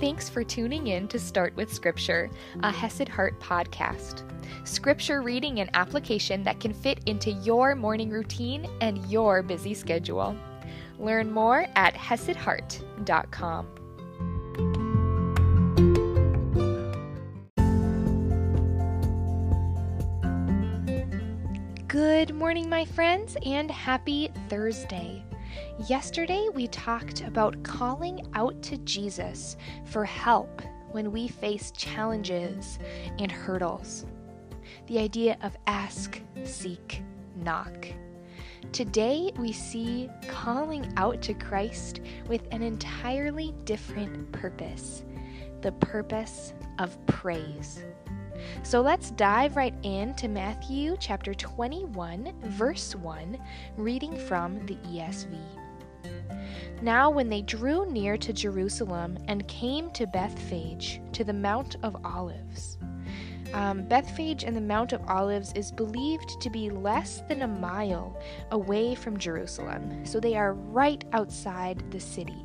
Thanks for tuning in to Start with Scripture, a Hesed Heart podcast. Scripture reading and application that can fit into your morning routine and your busy schedule. Learn more at HesedHeart.com. Good morning, my friends, and happy Thursday. Yesterday, we talked about calling out to Jesus for help when we face challenges and hurdles. The idea of ask, seek, knock. Today, we see calling out to Christ with an entirely different purpose the purpose of praise. So let's dive right into Matthew chapter 21, verse 1, reading from the ESV. Now, when they drew near to Jerusalem and came to Bethphage, to the Mount of Olives, um, Bethphage and the Mount of Olives is believed to be less than a mile away from Jerusalem, so they are right outside the city.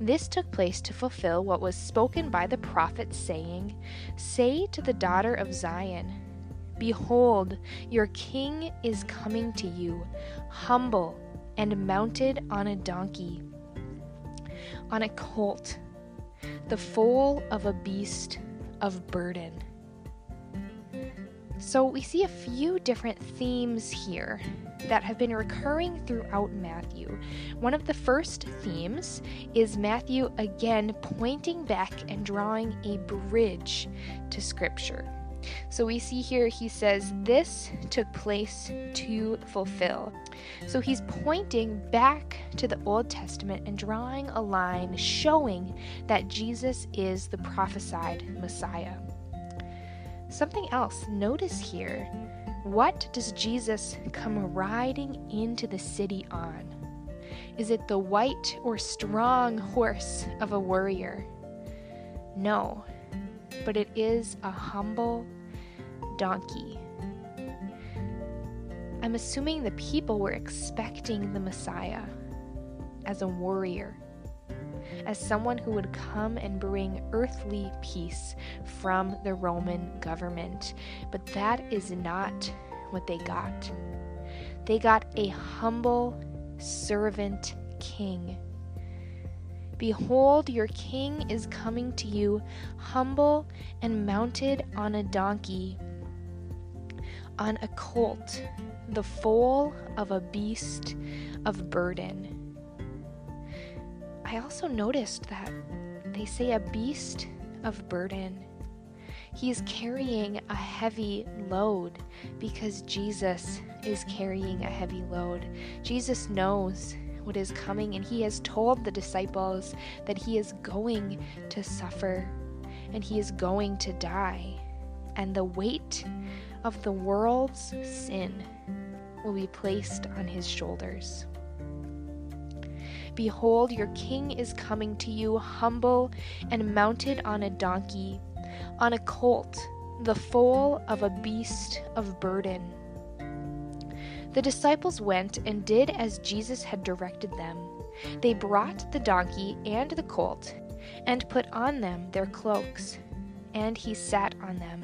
This took place to fulfill what was spoken by the prophet, saying, Say to the daughter of Zion, Behold, your king is coming to you, humble and mounted on a donkey, on a colt, the foal of a beast of burden. So we see a few different themes here that have been recurring throughout Matthew. One of the first themes is Matthew again pointing back and drawing a bridge to Scripture. So we see here he says, This took place to fulfill. So he's pointing back to the Old Testament and drawing a line showing that Jesus is the prophesied Messiah. Something else, notice here what does Jesus come riding into the city on? Is it the white or strong horse of a warrior? No, but it is a humble donkey. I'm assuming the people were expecting the Messiah as a warrior, as someone who would come and bring earthly peace from the Roman government. But that is not what they got. They got a humble servant king. Behold, your king is coming to you, humble and mounted on a donkey, on a colt, the foal of a beast of burden. I also noticed that they say a beast of burden. He is carrying a heavy load because Jesus is carrying a heavy load. Jesus knows what is coming, and he has told the disciples that he is going to suffer and he is going to die. And the weight of the world's sin will be placed on his shoulders. Behold, your king is coming to you, humble and mounted on a donkey, on a colt, the foal of a beast of burden. The disciples went and did as Jesus had directed them. They brought the donkey and the colt, and put on them their cloaks, and he sat on them.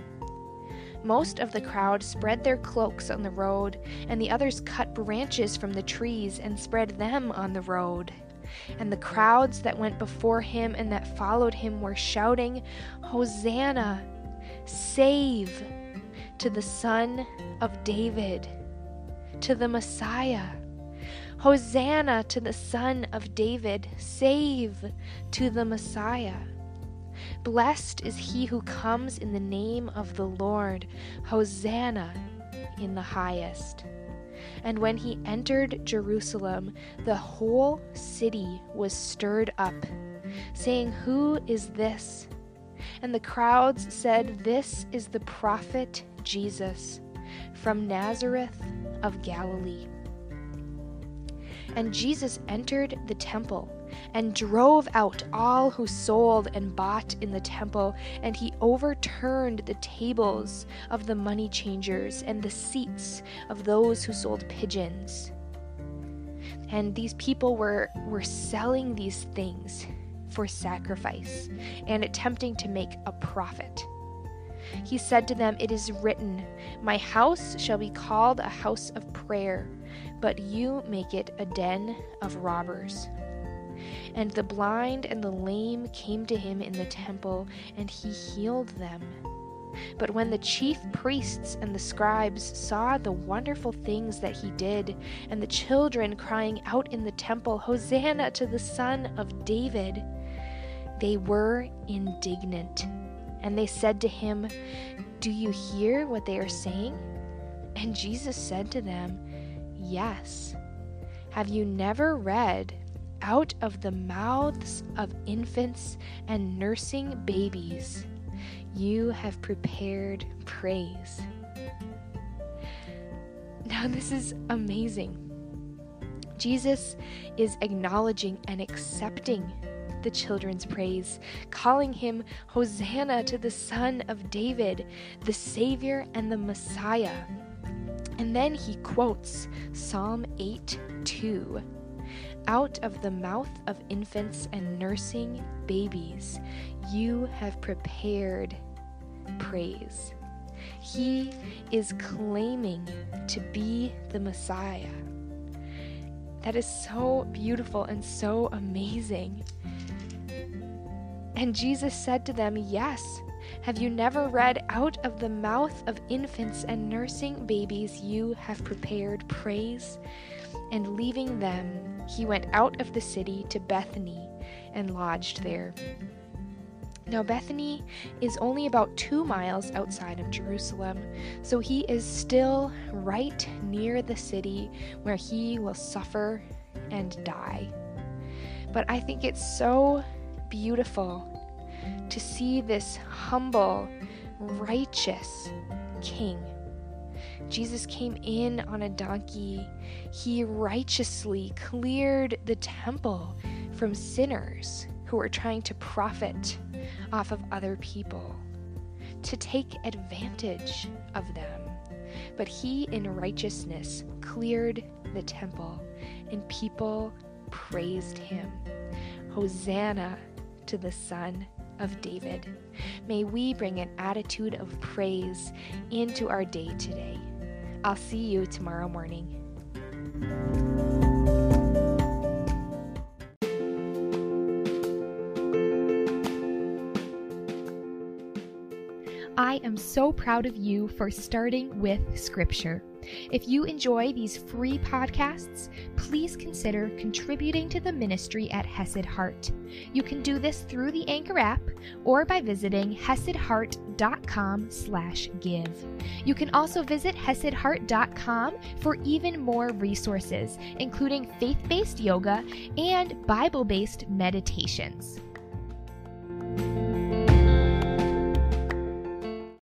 Most of the crowd spread their cloaks on the road, and the others cut branches from the trees and spread them on the road. And the crowds that went before him and that followed him were shouting, Hosanna! Save! To the Son of David, to the Messiah. Hosanna to the Son of David, save to the Messiah. Blessed is he who comes in the name of the Lord. Hosanna in the highest. And when he entered Jerusalem, the whole city was stirred up, saying, Who is this? And the crowds said, This is the prophet Jesus from Nazareth of Galilee. And Jesus entered the temple and drove out all who sold and bought in the temple, and he overturned the tables of the money changers and the seats of those who sold pigeons. And these people were, were selling these things for sacrifice and attempting to make a profit. He said to them, It is written, My house shall be called a house of prayer, but you make it a den of robbers. And the blind and the lame came to him in the temple, and he healed them. But when the chief priests and the scribes saw the wonderful things that he did, and the children crying out in the temple, Hosanna to the Son of David, they were indignant. And they said to him, Do you hear what they are saying? And Jesus said to them, Yes. Have you never read, Out of the mouths of infants and nursing babies, you have prepared praise? Now, this is amazing. Jesus is acknowledging and accepting the children's praise, calling him Hosanna to the Son of David, the Savior and the Messiah. And then he quotes Psalm 8 2. Out of the mouth of infants and nursing babies, you have prepared praise. He is claiming to be the Messiah. That is so beautiful and so amazing. And Jesus said to them, Yes. Have you never read, Out of the mouth of infants and nursing babies, you have prepared praise? And leaving them, he went out of the city to Bethany and lodged there. Now, Bethany is only about two miles outside of Jerusalem, so he is still right near the city where he will suffer and die. But I think it's so beautiful to see this humble, righteous king. Jesus came in on a donkey. He righteously cleared the temple from sinners who were trying to profit off of other people, to take advantage of them. But he, in righteousness, cleared the temple, and people praised him. Hosanna to the Son of David. May we bring an attitude of praise into our day today. I'll see you tomorrow morning. I am so proud of you for starting with Scripture. If you enjoy these free podcasts, please consider contributing to the ministry at Hesed Heart. You can do this through the Anchor app or by visiting hesedheart.com slash give. You can also visit hesedheart.com for even more resources, including faith-based yoga and Bible-based meditations.